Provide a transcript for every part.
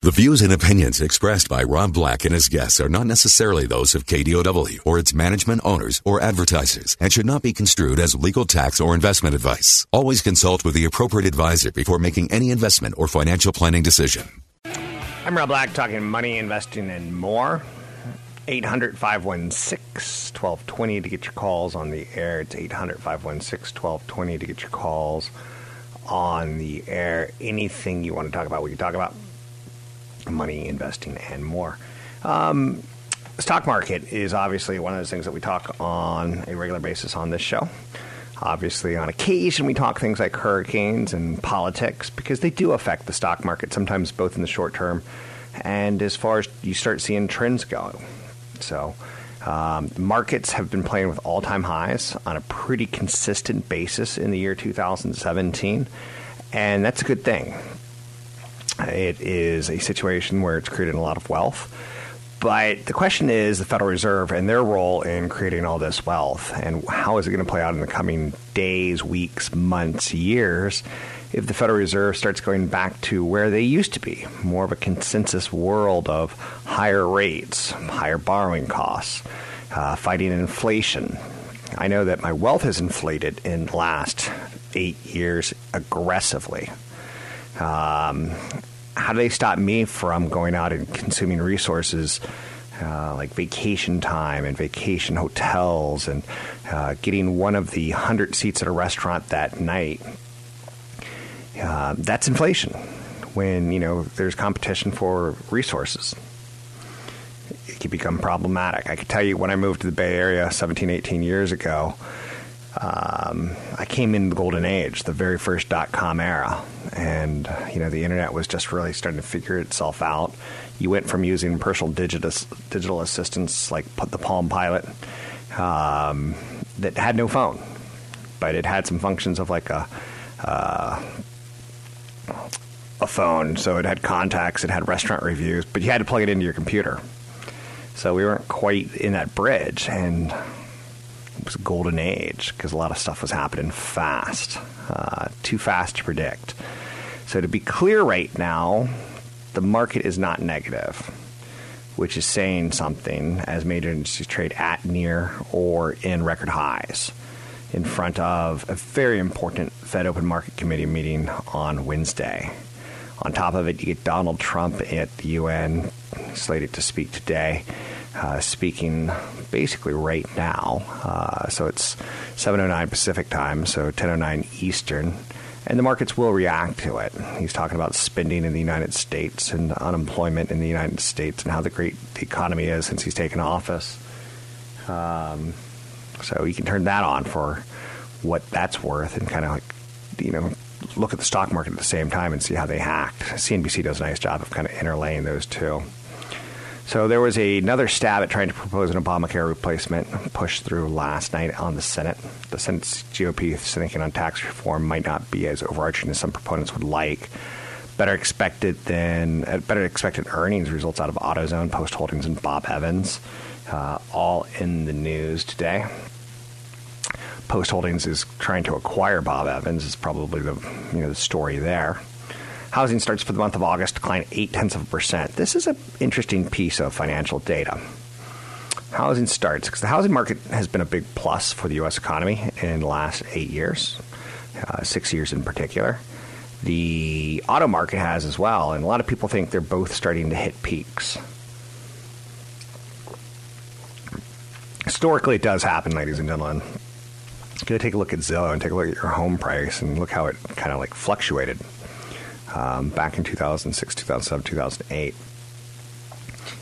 The views and opinions expressed by Rob Black and his guests are not necessarily those of KDOW or its management owners or advertisers and should not be construed as legal tax or investment advice. Always consult with the appropriate advisor before making any investment or financial planning decision. I'm Rob Black talking money, investing, and more. 800 516 1220 to get your calls on the air. It's 800 516 1220 to get your calls on the air. Anything you want to talk about, we can talk about money, investing, and more. Um, stock market is obviously one of those things that we talk on a regular basis on this show. Obviously, on occasion, we talk things like hurricanes and politics because they do affect the stock market, sometimes both in the short term and as far as you start seeing trends go. So, um, markets have been playing with all time highs on a pretty consistent basis in the year 2017, and that's a good thing. It is a situation where it's created a lot of wealth. But the question is the Federal Reserve and their role in creating all this wealth, and how is it going to play out in the coming days, weeks, months, years, if the Federal Reserve starts going back to where they used to be, more of a consensus world of higher rates, higher borrowing costs, uh, fighting inflation. I know that my wealth has inflated in the last eight years aggressively. Um, how do they stop me from going out and consuming resources uh, like vacation time and vacation hotels and uh, getting one of the hundred seats at a restaurant that night? Uh, that's inflation. When you know there's competition for resources, it can become problematic. I can tell you when I moved to the Bay Area 17, 18 years ago. Um, I came in the golden age, the very first dot com era, and you know the internet was just really starting to figure itself out. You went from using personal digital digital assistants like the Palm Pilot um, that had no phone, but it had some functions of like a uh, a phone. So it had contacts, it had restaurant reviews, but you had to plug it into your computer. So we weren't quite in that bridge, and was a golden age because a lot of stuff was happening fast, uh, too fast to predict. So to be clear right now, the market is not negative, which is saying something as major indices trade at, near, or in record highs in front of a very important Fed Open Market Committee meeting on Wednesday. On top of it, you get Donald Trump at the UN, slated to speak today uh, speaking basically right now. Uh, so it's 7:09 Pacific time, so 10:09 Eastern, and the markets will react to it. He's talking about spending in the United States and unemployment in the United States and how the great the economy is since he's taken office. Um, so you can turn that on for what that's worth and kind of like you know look at the stock market at the same time and see how they hacked. CNBC does a nice job of kind of interlaying those two. So there was a, another stab at trying to propose an Obamacare replacement pushed through last night on the Senate. The Senate's GOP thinking on tax reform might not be as overarching as some proponents would like. Better expected than uh, better expected earnings results out of AutoZone, Post Holdings, and Bob Evans, uh, all in the news today. Post Holdings is trying to acquire Bob Evans. Is probably the you know the story there. Housing starts for the month of August declined eight tenths of a percent. This is an interesting piece of financial data. Housing starts because the housing market has been a big plus for the U.S. economy in the last eight years, uh, six years in particular. The auto market has as well, and a lot of people think they're both starting to hit peaks. Historically, it does happen, ladies and gentlemen. Go take a look at Zillow and take a look at your home price and look how it kind of like fluctuated um, back in 2006, 2007, 2008.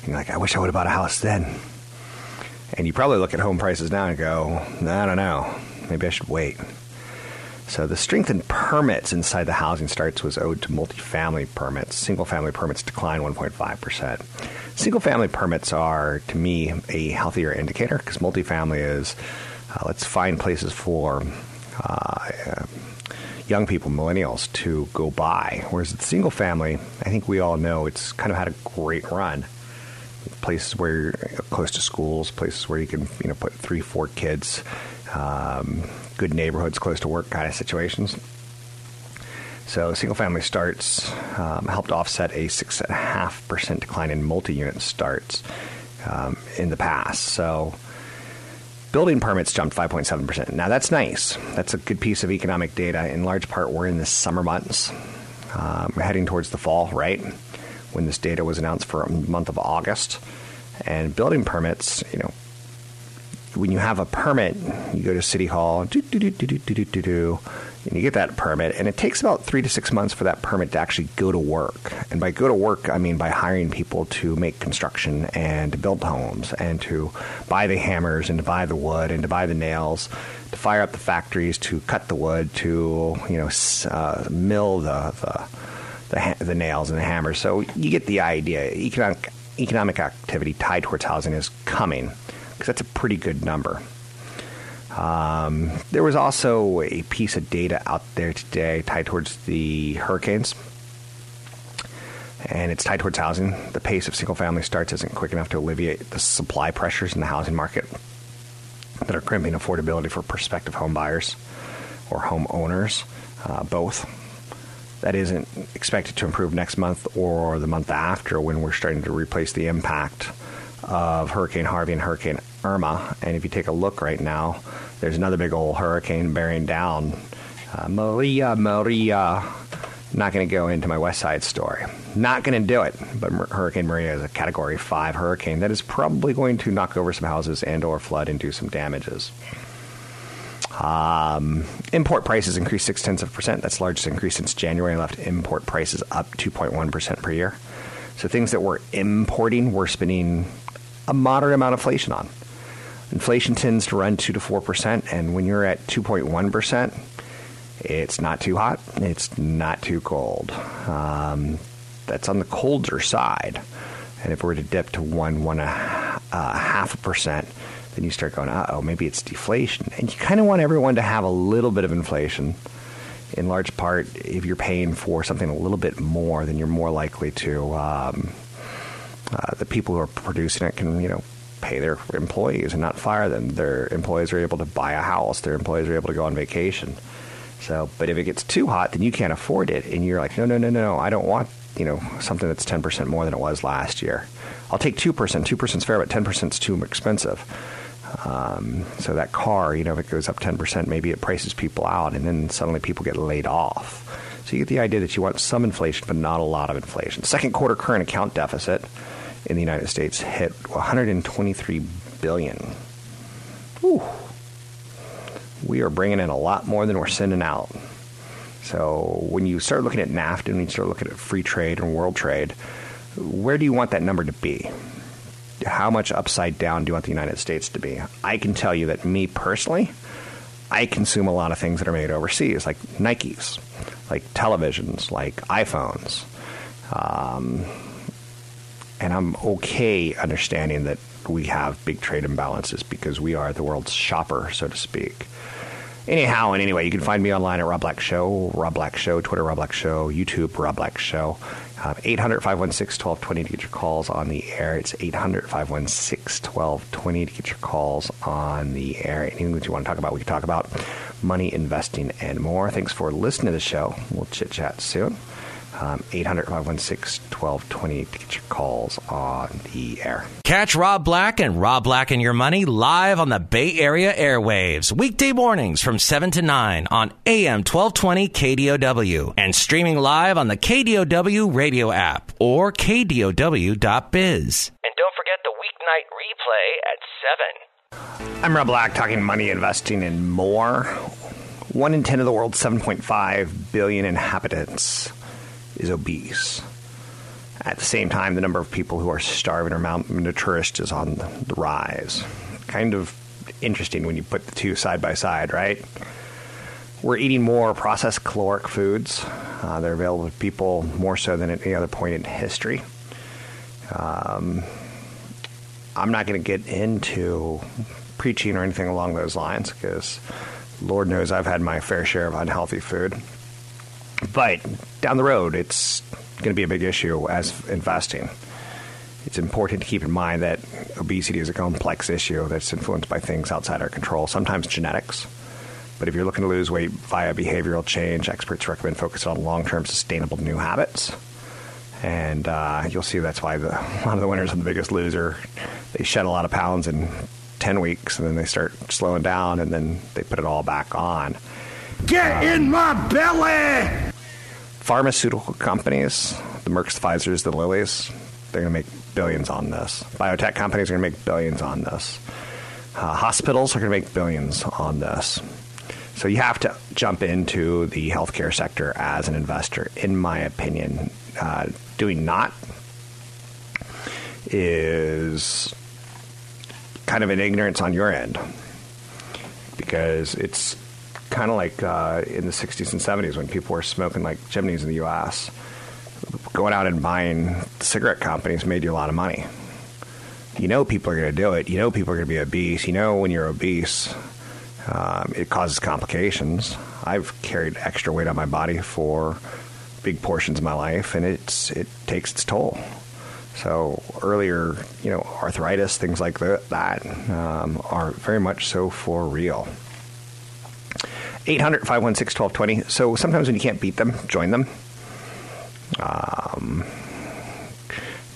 And you're like, I wish I would have bought a house then. And you probably look at home prices now and go, I don't know, maybe I should wait. So the strength in permits inside the housing starts was owed to multifamily permits. Single family permits declined 1.5%. Single family permits are, to me, a healthier indicator because multifamily is uh, let's find places for uh, young people, millennials, to go buy. Whereas the single family, I think we all know it's kind of had a great run. Places where you're close to schools, places where you can you know put three, four kids, um, good neighborhoods close to work kind of situations. So single family starts um, helped offset a six and a half percent decline in multi-unit starts um, in the past. So building permits jumped 5.7%. Now that's nice. That's a good piece of economic data. In large part, we're in the summer months. Um, heading towards the fall, right? When this data was announced for a month of August. And building permits, you know, when you have a permit, you go to City Hall, do, do, do, do, do, do, do, do, and you get that permit, and it takes about three to six months for that permit to actually go to work. And by go to work, I mean by hiring people to make construction and to build homes and to buy the hammers and to buy the wood and to buy the nails, to fire up the factories, to cut the wood, to you know uh, mill the the, the, ha- the nails and the hammers. So you get the idea. Economic economic activity tied towards housing is coming because that's a pretty good number. Um, there was also a piece of data out there today tied towards the hurricanes, and it's tied towards housing. The pace of single family starts isn't quick enough to alleviate the supply pressures in the housing market that are crimping affordability for prospective home buyers or home owners, uh, both. That isn't expected to improve next month or the month after when we're starting to replace the impact of Hurricane Harvey and Hurricane Irma. And if you take a look right now, there's another big old hurricane bearing down. Uh, Maria, Maria. Not going to go into my West Side story. Not going to do it. But Hurricane Maria is a Category 5 hurricane that is probably going to knock over some houses and or flood and do some damages. Um, import prices increased six tenths of a percent. That's the largest increase since January. Left import prices up 2.1 percent per year. So things that we're importing, we're spending a moderate amount of inflation on. Inflation tends to run 2 to 4%, and when you're at 2.1%, it's not too hot, it's not too cold. Um, that's on the colder side. And if we were to dip to 1, 1 uh, half a percent, then you start going, uh oh, maybe it's deflation. And you kind of want everyone to have a little bit of inflation. In large part, if you're paying for something a little bit more, then you're more likely to. Um, uh, the people who are producing it can, you know, pay their employees and not fire them. Their employees are able to buy a house. Their employees are able to go on vacation. So, but if it gets too hot, then you can't afford it, and you're like, no, no, no, no, I don't want you know something that's ten percent more than it was last year. I'll take two percent. Two percent is fair, but ten percent is too expensive. Um, so that car, you know, if it goes up ten percent, maybe it prices people out, and then suddenly people get laid off. So you get the idea that you want some inflation, but not a lot of inflation. Second quarter current account deficit in the United States hit 123 billion. Whew. We are bringing in a lot more than we're sending out. So when you start looking at NAFTA and you start looking at free trade and world trade, where do you want that number to be? How much upside down do you want the United States to be? I can tell you that me personally, I consume a lot of things that are made overseas, like Nikes, like televisions, like iPhones. Um, and I'm okay understanding that we have big trade imbalances because we are the world's shopper, so to speak. Anyhow, and anyway, you can find me online at Rob Black Show, Rob Black Show, Twitter, Rob Black Show, YouTube, Rob Black Show. Uh, 800 516 1220 to get your calls on the air. It's 800 516 1220 to get your calls on the air. Anything that you want to talk about, we can talk about money, investing, and more. Thanks for listening to the show. We'll chit chat soon. Um, 800 516 1220 to get your calls on the air. Catch Rob Black and Rob Black and Your Money live on the Bay Area airwaves, weekday mornings from 7 to 9 on AM 1220 KDOW and streaming live on the KDOW radio app or KDOW.biz. And don't forget the weeknight replay at 7. I'm Rob Black, talking money, investing, and more. One in 10 of the world's 7.5 billion inhabitants is obese. At the same time, the number of people who are starving or malnourished is on the rise. Kind of interesting when you put the two side by side, right? We're eating more processed caloric foods. Uh, they're available to people more so than at any other point in history. Um, I'm not going to get into preaching or anything along those lines because Lord knows I've had my fair share of unhealthy food. But down the road, it's going to be a big issue as investing. It's important to keep in mind that obesity is a complex issue that's influenced by things outside our control, sometimes genetics. But if you're looking to lose weight via behavioral change, experts recommend focusing on long term sustainable new habits. And uh, you'll see that's why the, a lot of the winners of the biggest loser, they shed a lot of pounds in 10 weeks and then they start slowing down and then they put it all back on. Get in my belly! Pharmaceutical companies, the Mercks, the Pfizers, the Lillys, they're going to make billions on this. Biotech companies are going to make billions on this. Uh, hospitals are going to make billions on this. So you have to jump into the healthcare sector as an investor, in my opinion. Uh, doing not is kind of an ignorance on your end because it's kind of like uh, in the 60s and 70s when people were smoking like chimneys in the U.S. Going out and buying cigarette companies made you a lot of money. You know people are going to do it. You know people are going to be obese. You know when you're obese, um, it causes complications. I've carried extra weight on my body for big portions of my life, and it's it takes its toll. So earlier, you know, arthritis, things like that, um, are very much so for real. 800 516 1220. So sometimes when you can't beat them, join them. Um,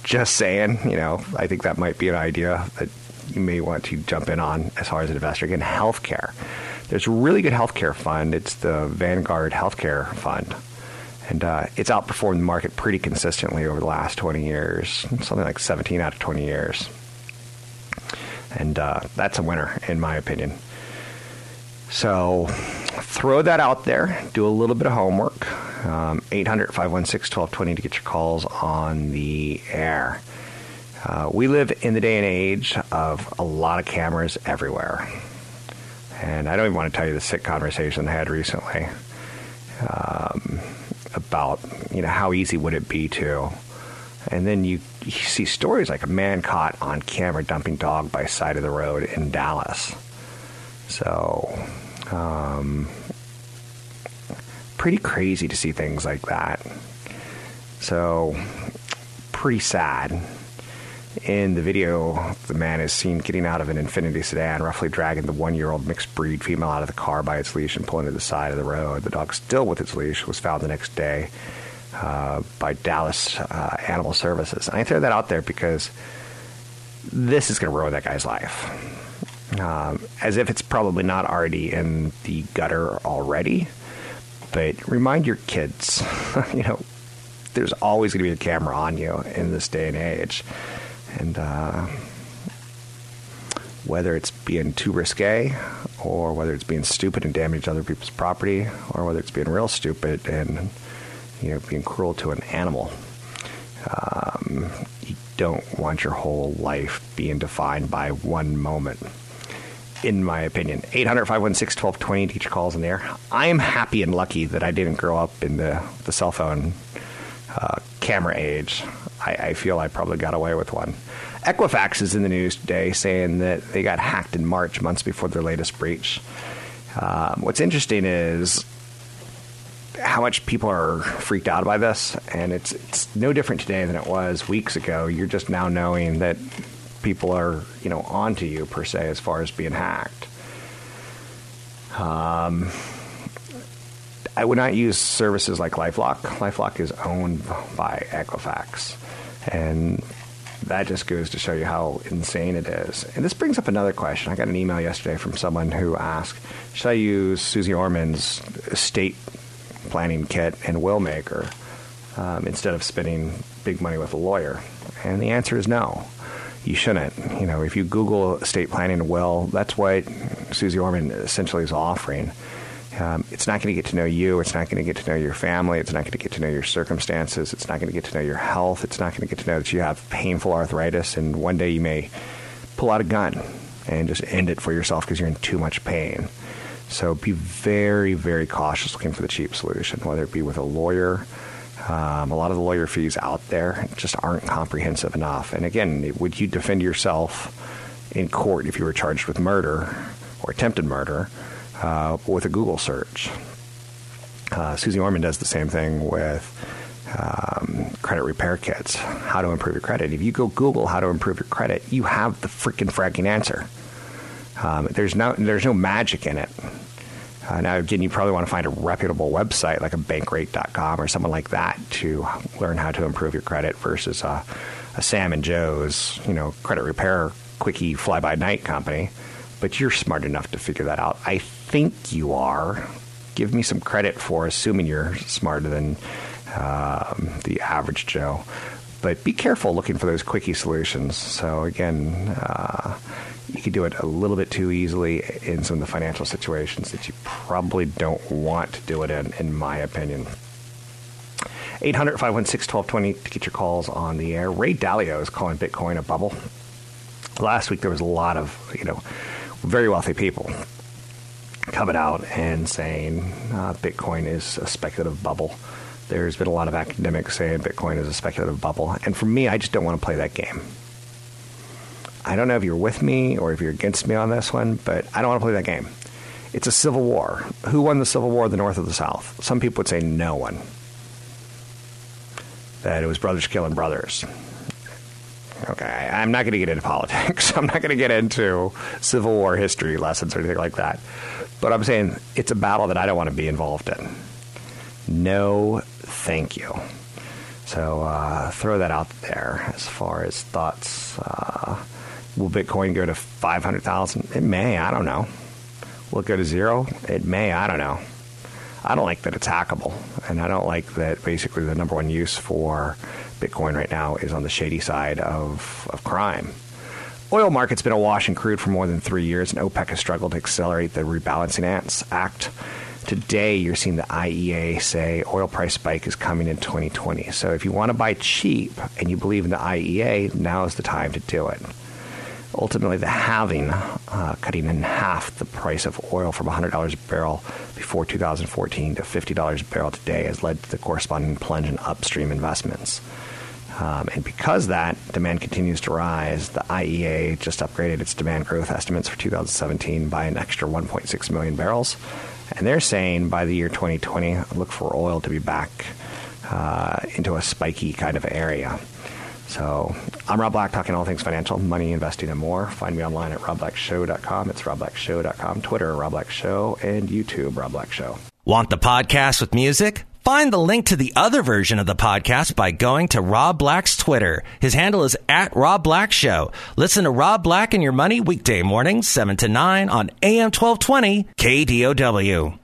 just saying, you know, I think that might be an idea that you may want to jump in on as far as an investor. Again, healthcare. There's a really good healthcare fund. It's the Vanguard Healthcare Fund. And uh, it's outperformed the market pretty consistently over the last 20 years, something like 17 out of 20 years. And uh, that's a winner, in my opinion. So throw that out there. Do a little bit of homework. Um, 800 516 1220 to get your calls on the air. Uh, we live in the day and age of a lot of cameras everywhere. And I don't even want to tell you the sick conversation I had recently um, about, you know, how easy would it be to. And then you, you see stories like a man caught on camera dumping dog by side of the road in Dallas. So, um, pretty crazy to see things like that. So, pretty sad. In the video, the man is seen getting out of an Infiniti sedan, roughly dragging the one year old mixed breed female out of the car by its leash and pulling to the side of the road. The dog, still with its leash, was found the next day uh, by Dallas uh, Animal Services. And I throw that out there because this is going to ruin that guy's life. Um, as if it's probably not already in the gutter already. But remind your kids, you know, there's always going to be a camera on you in this day and age. And uh, whether it's being too risque, or whether it's being stupid and damaging other people's property, or whether it's being real stupid and you know being cruel to an animal, um, you don't want your whole life being defined by one moment. In my opinion, 800 516 1220 to your calls in there. I'm happy and lucky that I didn't grow up in the, the cell phone uh, camera age. I, I, feel I probably got away with one. Equifax is in the news today saying that they got hacked in March, months before their latest breach. Um, what's interesting is how much people are freaked out by this, and it's it's no different today than it was weeks ago. You're just now knowing that people are you know onto you per se as far as being hacked. Um, I would not use services like LifeLock. LifeLock is owned by Equifax, and that just goes to show you how insane it is. And this brings up another question. I got an email yesterday from someone who asked, "Should I use Susie Orman's estate planning kit and will maker um, instead of spending big money with a lawyer?" And the answer is no. You shouldn't. You know, if you Google estate planning will, that's what Susie Orman essentially is offering. Um, it's not going to get to know you. It's not going to get to know your family. It's not going to get to know your circumstances. It's not going to get to know your health. It's not going to get to know that you have painful arthritis and one day you may pull out a gun and just end it for yourself because you're in too much pain. So be very, very cautious looking for the cheap solution, whether it be with a lawyer. Um, a lot of the lawyer fees out there just aren't comprehensive enough. And again, would you defend yourself in court if you were charged with murder or attempted murder uh, with a Google search? Uh, Susie Orman does the same thing with um, credit repair kits, how to improve your credit. If you go Google how to improve your credit, you have the freaking fracking answer. Um, there's no there's no magic in it. Uh, now, again, you probably want to find a reputable website like a bankrate.com or someone like that to learn how to improve your credit versus a, a Sam and Joe's, you know, credit repair quickie fly by night company. But you're smart enough to figure that out. I think you are. Give me some credit for assuming you're smarter than um, the average Joe. But be careful looking for those quickie solutions. So, again, uh, you could do it a little bit too easily in some of the financial situations that you probably don't want to do it in, in my opinion. 800 516 1220 to get your calls on the air. Ray Dalio is calling Bitcoin a bubble. Last week there was a lot of, you know, very wealthy people coming out and saying uh, Bitcoin is a speculative bubble. There's been a lot of academics saying Bitcoin is a speculative bubble. And for me, I just don't want to play that game. I don't know if you're with me or if you're against me on this one, but I don't want to play that game. It's a civil war. Who won the civil war, the North or the South? Some people would say no one. That it was brothers killing brothers. Okay, I'm not going to get into politics. I'm not going to get into Civil War history lessons or anything like that. But I'm saying it's a battle that I don't want to be involved in. No, thank you. So uh, throw that out there as far as thoughts. Uh, will Bitcoin go to 500,000? It may. I don't know. Will it go to zero? It may. I don't know. I don't like that it's hackable. And I don't like that basically the number one use for Bitcoin right now is on the shady side of, of crime. Oil market's been awash in crude for more than three years, and OPEC has struggled to accelerate the Rebalancing Act. Today, you're seeing the IEA say oil price spike is coming in 2020. So if you want to buy cheap and you believe in the IEA, now is the time to do it. Ultimately, the halving, uh, cutting in half the price of oil from $100 a barrel before 2014 to $50 a barrel today, has led to the corresponding plunge in upstream investments. Um, and because that demand continues to rise, the IEA just upgraded its demand growth estimates for 2017 by an extra 1.6 million barrels. And they're saying by the year 2020, look for oil to be back uh, into a spiky kind of area. So I'm Rob Black, talking all things financial, money, investing, and more. Find me online at robblackshow.com. It's robblackshow.com, Twitter, Rob Black Show, and YouTube, Rob Black Show. Want the podcast with music? Find the link to the other version of the podcast by going to Rob Black's Twitter. His handle is at Rob Black Show. Listen to Rob Black and Your Money weekday mornings, 7 to 9 on AM 1220 KDOW.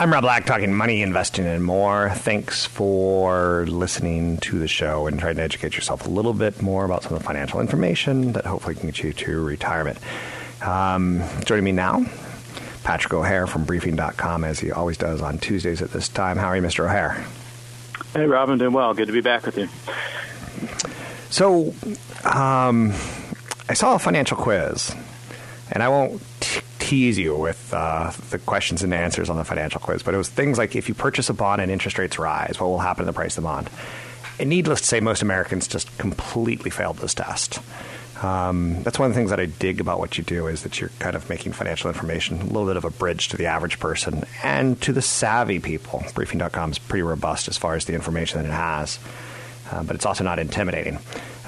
I'm Rob Black, talking money, investing, and more. Thanks for listening to the show and trying to educate yourself a little bit more about some of the financial information that hopefully can get you to retirement. Um, joining me now, Patrick O'Hare from Briefing.com, as he always does on Tuesdays at this time. How are you, Mr. O'Hare? Hey, Rob, I'm doing well. Good to be back with you. So, um, I saw a financial quiz, and I won't tease you with uh, the questions and answers on the financial quiz, but it was things like if you purchase a bond and interest rates rise, what will happen to the price of the bond? And needless to say, most Americans just completely failed this test. Um, that's one of the things that I dig about what you do is that you're kind of making financial information a little bit of a bridge to the average person and to the savvy people. Briefing.com is pretty robust as far as the information that it has, uh, but it's also not intimidating.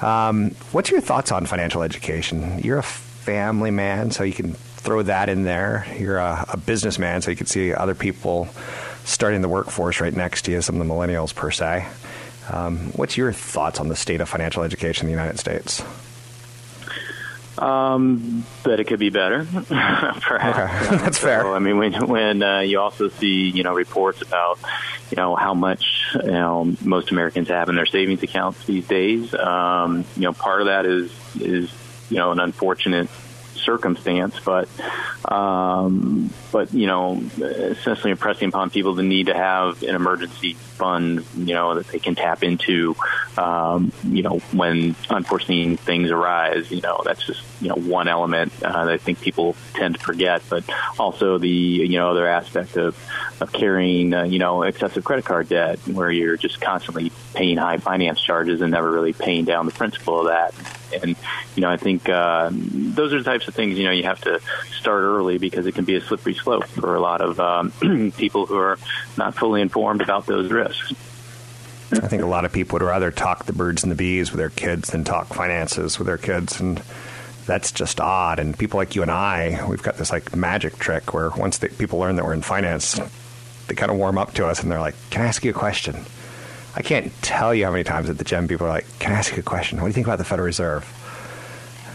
Um, what's your thoughts on financial education? You're a family man, so you can throw that in there. You're a, a businessman, so you can see other people starting the workforce right next to you, some of the millennials per se. Um, what's your thoughts on the state of financial education in the United States? Um, but it could be better, perhaps. Okay. That's so, fair. I mean, when when uh, you also see you know reports about you know how much you know most Americans have in their savings accounts these days, um, you know part of that is is you know an unfortunate circumstance, but um, but you know, essentially impressing upon people the need to have an emergency fund, you know, that they can tap into, um, you know, when unforeseen things arise. You know, that's just you know one element uh, that I think people tend to forget, but also the you know other aspect of of carrying uh, you know excessive credit card debt, where you're just constantly paying high finance charges and never really paying down the principal of that. And you know, I think uh, those are the types of things you know you have to start early because it can be a slippery slope for a lot of um, people who are not fully informed about those risks. I think a lot of people would rather talk the birds and the bees with their kids than talk finances with their kids, and that's just odd. And people like you and I, we've got this like magic trick where once they, people learn that we're in finance, they kind of warm up to us and they're like, "Can I ask you a question?" I can't tell you how many times at the gym people are like, "Can I ask you a question? What do you think about the Federal Reserve?"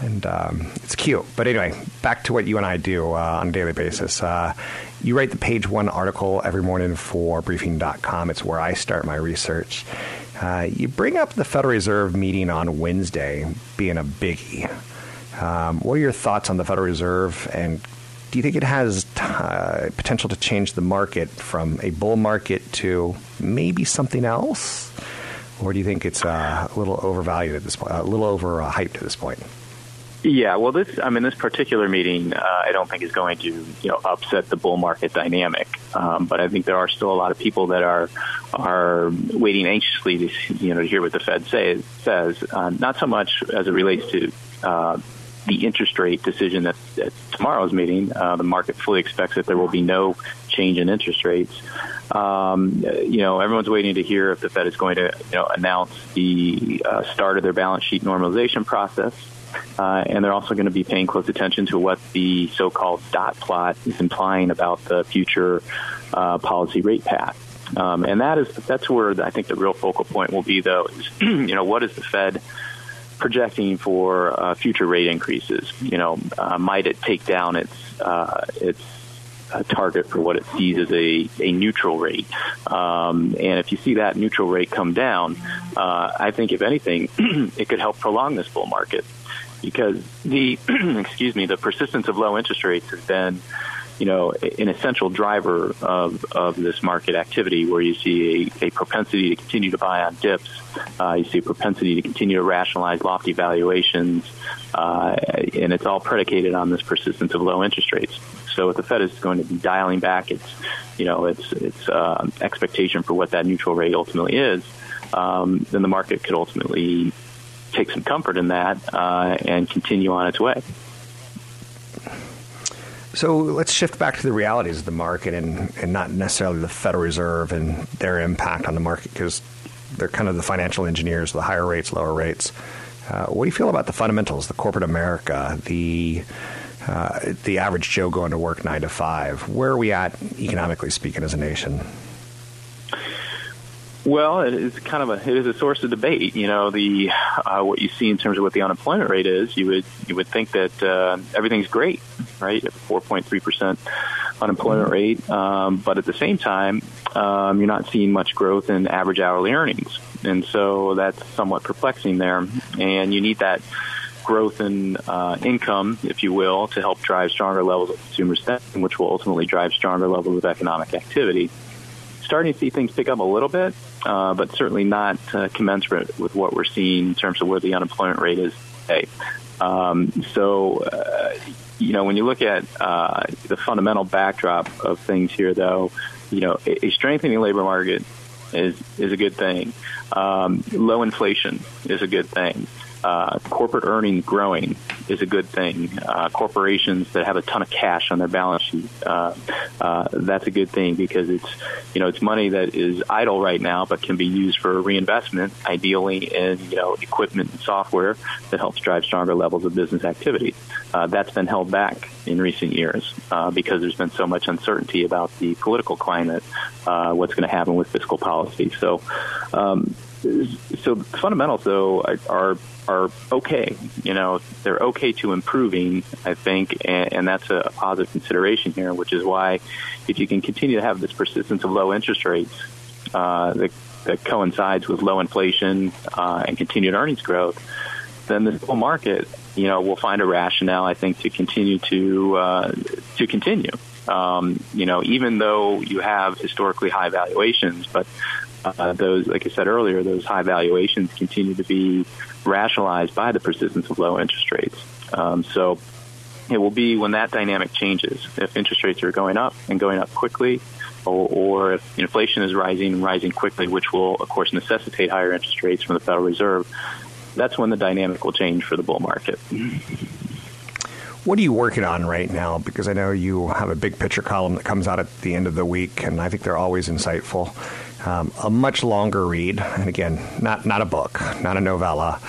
And um, it's cute. But anyway, back to what you and I do uh, on a daily basis. Uh, you write the page one article every morning for briefing.com. It's where I start my research. Uh, you bring up the Federal Reserve meeting on Wednesday being a biggie. Um, what are your thoughts on the Federal Reserve, and do you think it has t- uh, potential to change the market from a bull market to maybe something else, or do you think it's uh, a little overvalued at this point, a little overhyped at this point? Yeah, well, this I mean, this particular meeting, uh, I don't think is going to you know upset the bull market dynamic. Um, but I think there are still a lot of people that are are waiting anxiously to you know to hear what the Fed say, says. Uh, not so much as it relates to uh, the interest rate decision at, at tomorrow's meeting. Uh, the market fully expects that there will be no change in interest rates. Um, you know, everyone's waiting to hear if the Fed is going to, you know, announce the uh, start of their balance sheet normalization process. Uh, and they're also going to be paying close attention to what the so-called dot plot is implying about the future uh, policy rate path. Um, and that is that's where I think the real focal point will be, though. Is you know what is the Fed projecting for uh, future rate increases? You know, uh, might it take down its uh, its uh, target for what it sees as a, a neutral rate? Um, and if you see that neutral rate come down, uh, I think if anything, it could help prolong this bull market because the excuse me the persistence of low interest rates has been you know, an essential driver of, of this market activity where you see a, a propensity to continue to buy on dips. Uh, you see a propensity to continue to rationalize lofty valuations. Uh, and it's all predicated on this persistence of low interest rates. So if the Fed is going to be dialing back its, you know, its, its uh, expectation for what that neutral rate ultimately is, um, then the market could ultimately take some comfort in that uh, and continue on its way. So let's shift back to the realities of the market and, and not necessarily the Federal Reserve and their impact on the market because they're kind of the financial engineers, the higher rates, lower rates. Uh, what do you feel about the fundamentals, the corporate America, the uh, the average Joe going to work nine to five? Where are we at economically speaking as a nation? Well, it is kind of a it is a source of debate. You know, the uh, what you see in terms of what the unemployment rate is, you would you would think that uh, everything's great, right? Three percent unemployment rate, um, but at the same time, um, you're not seeing much growth in average hourly earnings, and so that's somewhat perplexing there. And you need that growth in uh, income, if you will, to help drive stronger levels of consumer spending, which will ultimately drive stronger levels of economic activity starting to see things pick up a little bit, uh, but certainly not uh, commensurate with what we're seeing in terms of where the unemployment rate is today. Um, so, uh, you know, when you look at uh, the fundamental backdrop of things here, though, you know, a, strengthening labor market is is a good thing. Um, low inflation is a good thing uh, corporate earnings growing is a good thing. Uh, corporations that have a ton of cash on their balance sheet, uh, uh, that's a good thing because it's, you know, it's money that is idle right now but can be used for reinvestment, ideally in, you know, equipment and software that helps drive stronger levels of business activity. Uh, that's been held back in recent years uh, because there's been so much uncertainty about the political climate, uh, what's going to happen with fiscal policy. So, um, so fundamentals though are are okay. You know, they're okay to improving, I think, and, and that's a, positive consideration here. Which is why, if you can continue to have this persistence of low interest rates uh, that, that coincides with low inflation uh, and continued earnings growth, then this bull market, you know, will find a rationale, I think, to continue to uh, to continue. Um, you know, even though you have historically high valuations, but uh, those, like I said earlier, those high valuations continue to be rationalized by the persistence of low interest rates. Um, so it will be when that dynamic changes. If interest rates are going up and going up quickly, or, or if inflation is rising and rising quickly, which will, of course, necessitate higher interest rates from the Federal Reserve, that's when the dynamic will change for the bull market. What are you working on right now? Because I know you have a big picture column that comes out at the end of the week, and I think they're always insightful. Um, a much longer read, and again, not not a book, not a novella,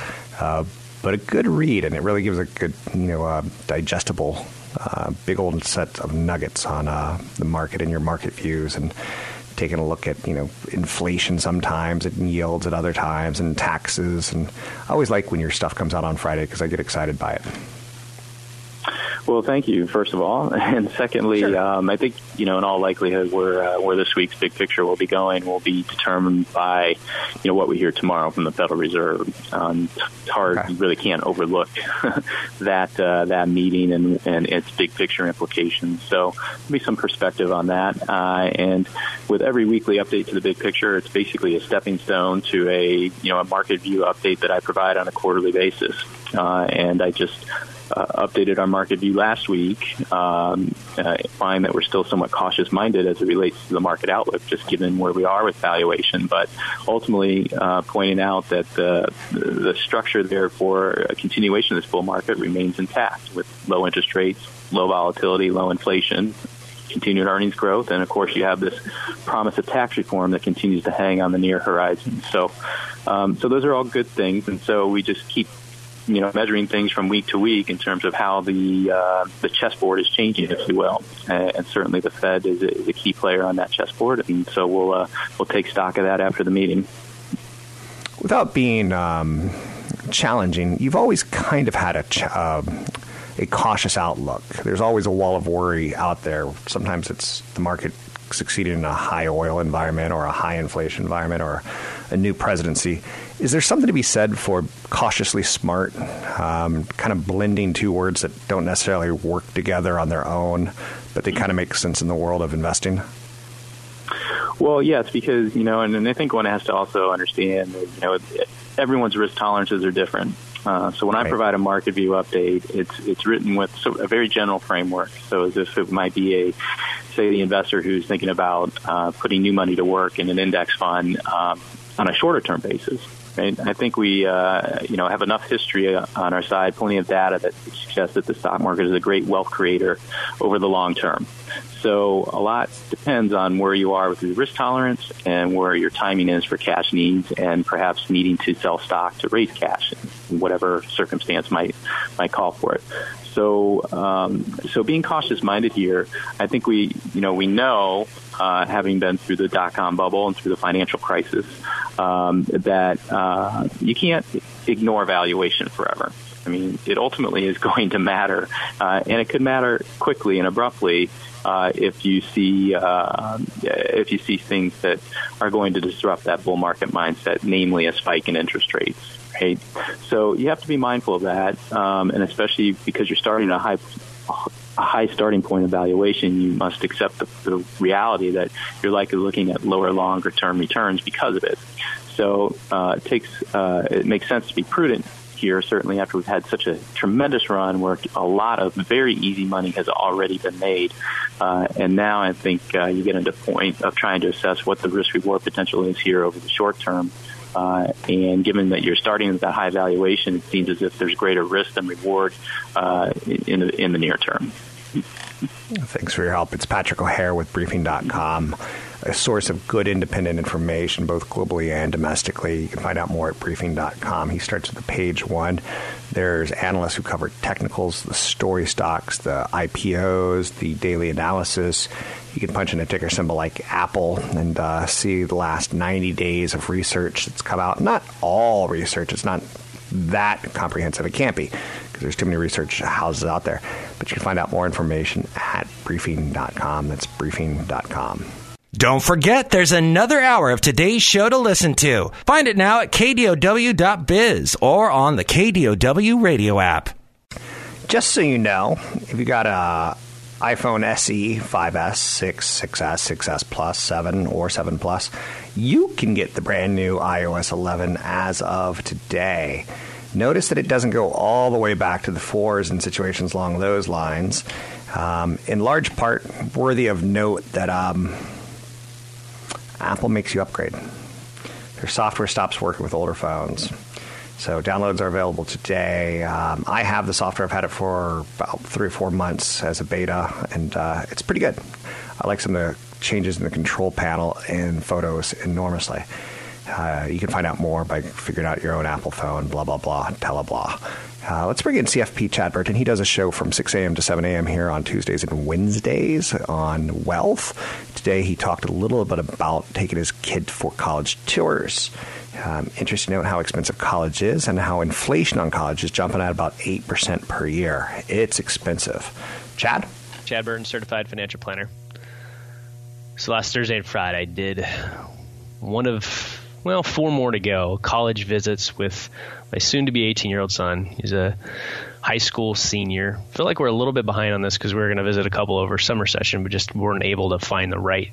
uh, but a good read, and it really gives a good, you know, uh, digestible, uh, big old set of nuggets on uh, the market and your market views, and taking a look at you know inflation sometimes and yields at other times and taxes, and I always like when your stuff comes out on Friday because I get excited by it. Well, thank you, first of all, and secondly, sure. um, I think you know, in all likelihood, where uh, where this week's big picture will be going will be determined by you know what we hear tomorrow from the Federal Reserve. Um, it's hard, okay. you really can't overlook that uh, that meeting and and its big picture implications. So, there'll be some perspective on that, uh, and with every weekly update to the big picture, it's basically a stepping stone to a you know a market view update that I provide on a quarterly basis, uh, and I just uh, updated our market view last week, um, uh, find that we're still somewhat cautious minded as it relates to the market outlook, just given where we are with valuation. But ultimately, uh, pointing out that the, the structure there for a continuation of this bull market remains intact with low interest rates, low volatility, low inflation, continued earnings growth, and of course you have this promise of tax reform that continues to hang on the near horizon. So, um, so those are all good things, and so we just keep you know, measuring things from week to week in terms of how the uh, the chessboard is changing, if you will. And, and certainly, the Fed is a, is a, key player on that chessboard, and so we'll uh, we'll take stock of that after the meeting. Without being um, challenging, you've always kind of had a. Ch- uh, a cautious outlook. There's always a wall of worry out there. Sometimes it's the market succeeding in a high oil environment or a high inflation environment or a new presidency. Is there something to be said for cautiously smart, um, kind of blending two words that don't necessarily work together on their own, but they kind of make sense in the world of investing? Well, yes, because you know, and, and I think one has to also understand that you know everyone's risk tolerances are different. Uh, so when right. I provide a market view update, it's it's written with a very general framework. So as if it might be a, say, the investor who's thinking about uh, putting new money to work in an index fund um, on a shorter term basis. Right? I think we, uh, you know, have enough history on our side, plenty of data that suggests that the stock market is a great wealth creator over the long term. So a lot depends on where you are with your risk tolerance and where your timing is for cash needs and perhaps needing to sell stock to raise cash in whatever circumstance might might call for it. So, um, so being cautious minded here, I think we, you know, we know, uh, having been through the dot com bubble and through the financial crisis, um, that uh, you can't ignore valuation forever. I mean, it ultimately is going to matter, uh, and it could matter quickly and abruptly uh, if you see uh, if you see things that are going to disrupt that bull market mindset, namely a spike in interest rates. Right, so you have to be mindful of that, um, and especially because you're starting a high a high starting point of valuation, you must accept the, the reality that you're likely looking at lower, longer term returns because of it. So uh, it takes uh, it makes sense to be prudent here, certainly after we've had such a tremendous run where a lot of very easy money has already been made. Uh, and now I think uh, you get into the point of trying to assess what the risk reward potential is here over the short term. Uh, and given that you're starting with that high valuation, it seems as if there's greater risk than reward uh, in, the, in the near term. Thanks for your help. It's Patrick O'Hare with Briefing.com a source of good independent information, both globally and domestically. You can find out more at briefing.com. He starts with the page one. There's analysts who cover technicals, the story stocks, the IPOs, the daily analysis. You can punch in a ticker symbol like Apple and uh, see the last 90 days of research that's come out. Not all research, it's not that comprehensive. It can't be because there's too many research houses out there. But you can find out more information at briefing.com. That's briefing.com. Don't forget, there's another hour of today's show to listen to. Find it now at kdow.biz or on the KDOW radio app. Just so you know, if you got a iPhone SE, 5S, 6, 6S, 6S Plus, 7, or 7 Plus, you can get the brand new iOS 11 as of today. Notice that it doesn't go all the way back to the fours in situations along those lines. Um, in large part, worthy of note that um, Apple makes you upgrade. Their software stops working with older phones. So downloads are available today. Um, I have the software. I've had it for about three or four months as a beta, and uh, it's pretty good. I like some of the changes in the control panel and photos enormously. Uh, you can find out more by figuring out your own Apple phone, blah, blah, blah, tele blah. Uh, let's bring in CFP Chad Burton. He does a show from 6 a.m. to 7 a.m. here on Tuesdays and Wednesdays on wealth. Today he talked a little bit about taking his kid for college tours. Um, interesting to note how expensive college is and how inflation on college is jumping at about 8% per year. It's expensive. Chad? Chad Burton, certified financial planner. So last Thursday and Friday, I did one of, well, four more to go college visits with my soon to be 18 year old son. He's a high school senior. I feel like we're a little bit behind on this because we were going to visit a couple over summer session, but just weren't able to find the right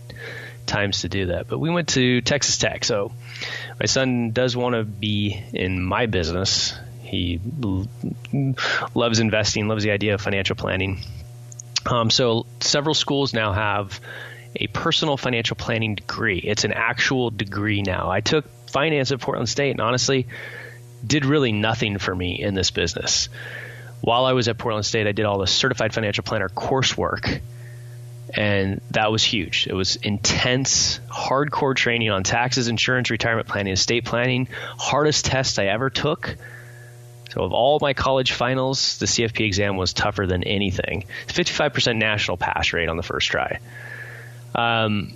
times to do that. But we went to Texas Tech. So my son does want to be in my business. He loves investing, loves the idea of financial planning. Um, so several schools now have a personal financial planning degree. It's an actual degree now. I took finance at Portland State, and honestly, did really nothing for me in this business. While I was at Portland State, I did all the certified financial planner coursework and that was huge. It was intense, hardcore training on taxes, insurance, retirement planning, estate planning. Hardest test I ever took. So, of all my college finals, the CFP exam was tougher than anything. 55% national pass rate on the first try. Um,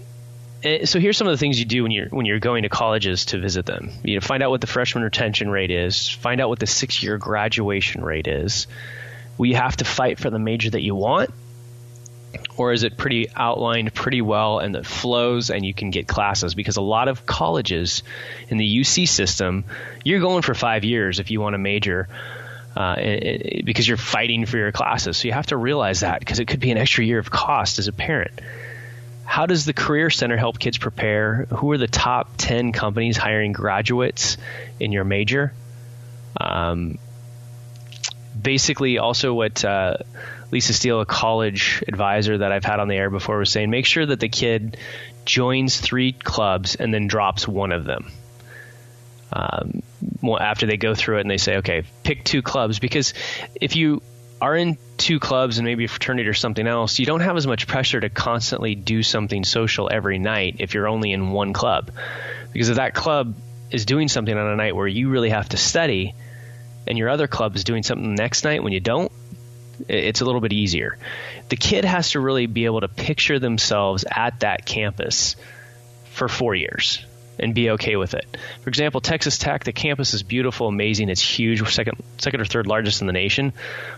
eh, so here's some of the things you do when you're when you're going to colleges to visit them. You know, find out what the freshman retention rate is. Find out what the six year graduation rate is. Will you have to fight for the major that you want? or is it pretty outlined pretty well and it flows and you can get classes because a lot of colleges in the UC system you're going for 5 years if you want to major uh, it, it, because you're fighting for your classes so you have to realize that because it could be an extra year of cost as a parent how does the career center help kids prepare? Who are the top 10 companies hiring graduates in your major? Um, basically also what uh, Lisa Steele, a college advisor that I've had on the air before, was saying make sure that the kid joins three clubs and then drops one of them. Um, after they go through it and they say, okay, pick two clubs. Because if you are in two clubs and maybe a fraternity or something else, you don't have as much pressure to constantly do something social every night if you're only in one club. Because if that club is doing something on a night where you really have to study and your other club is doing something the next night when you don't, it's a little bit easier. The kid has to really be able to picture themselves at that campus for four years and be okay with it. For example, Texas Tech, the campus is beautiful, amazing, it's huge, second second or third largest in the nation.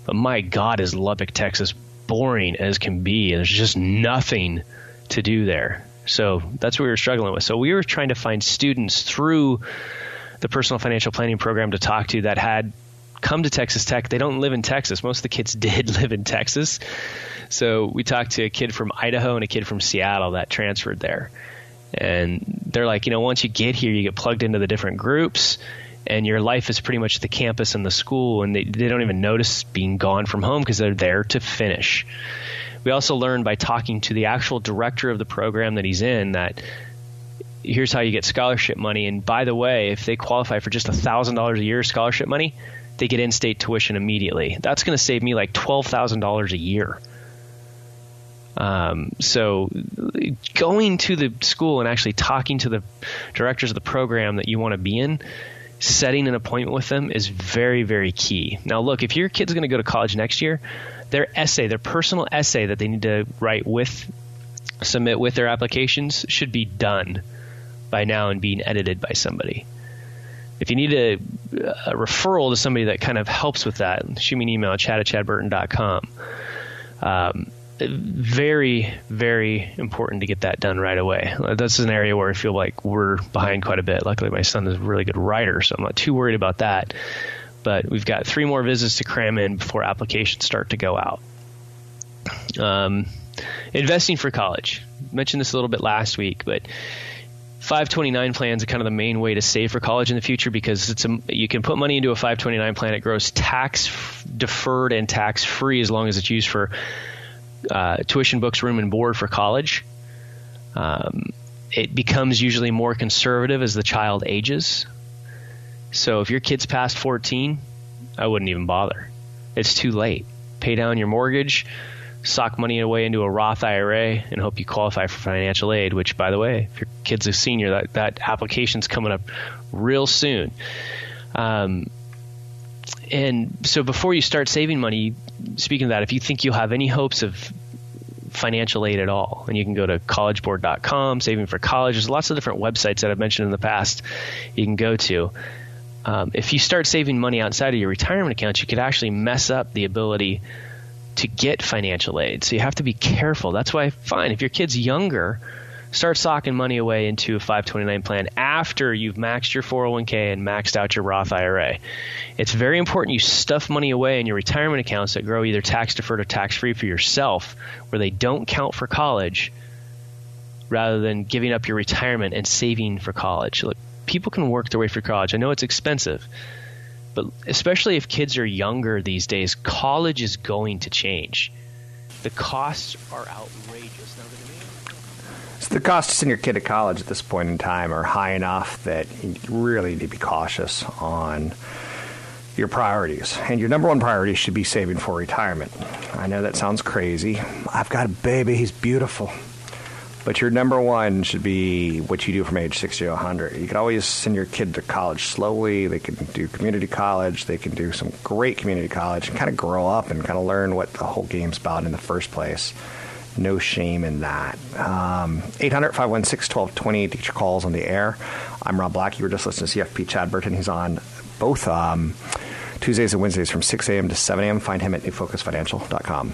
But my God, is Lubbock, Texas boring as can be. There's just nothing to do there. So that's what we were struggling with. So we were trying to find students through the personal financial planning program to talk to that had come to Texas Tech. They don't live in Texas. Most of the kids did live in Texas. So we talked to a kid from Idaho and a kid from Seattle that transferred there. And they're like, you know, once you get here, you get plugged into the different groups and your life is pretty much the campus and the school and they, they don't even notice being gone from home because they're there to finish. We also learned by talking to the actual director of the program that he's in that here's how you get scholarship money. And by the way, if they qualify for just $1,000 a year scholarship money, they get in-state tuition immediately. That's going to save me like twelve thousand dollars a year. Um, so going to the school and actually talking to the directors of the program that you want to be in, setting an appointment with them is very, very key. Now, look, if your kid's going to go to college next year, their essay, their personal essay that they need to write with, submit with their applications should be done by now and being edited by somebody if you need a, a, referral to somebody that kind of helps with that, shoot me an email at chad at chadburton.com. Um, very, very important to get that done right away. That's an area where I feel like we're behind quite a bit. Luckily, my son is a really good writer, so I'm not too worried about that. But we've got three more visits to cram in before applications start to go out. Um, investing for college. Mentioned this a little bit last week, but 529 plans are kind of the main way to save for college in the future because it's a, you can put money into a 529 plan. It grows tax deferred and tax free as long as it's used for uh, tuition, books, room, and board for college. Um, it becomes usually more conservative as the child ages. So if your kid's past 14, I wouldn't even bother. It's too late. Pay down your mortgage, sock money away into a Roth IRA, and hope you qualify for financial aid. Which, by the way, if your kid's a senior, that that application's coming up real soon. Um, and so before you start saving money, speaking of that, if you think you'll have any hopes of financial aid at all, and you can go to collegeboard.com, saving for college. There's lots of different websites that I've mentioned in the past you can go to. Um, if you start saving money outside of your retirement accounts, you could actually mess up the ability to get financial aid. So you have to be careful. That's why, fine, if your kid's younger, start socking money away into a 529 plan after you've maxed your 401k and maxed out your Roth IRA. It's very important you stuff money away in your retirement accounts that grow either tax deferred or tax free for yourself, where they don't count for college, rather than giving up your retirement and saving for college. Look, people can work their way through college. I know it's expensive, but especially if kids are younger these days, college is going to change. The costs are outrageous. The cost to send your kid to college at this point in time are high enough that you really need to be cautious on your priorities. And your number one priority should be saving for retirement. I know that sounds crazy. I've got a baby, he's beautiful. But your number one should be what you do from age 60 to 100. You can always send your kid to college slowly. They can do community college. They can do some great community college and kind of grow up and kind of learn what the whole game's about in the first place. No shame in that. Um, 800 516 1220 to get your calls on the air. I'm Rob Black. You were just listening to CFP Chad Burton. He's on both um, Tuesdays and Wednesdays from 6 a.m. to 7 a.m. Find him at newfocusfinancial.com.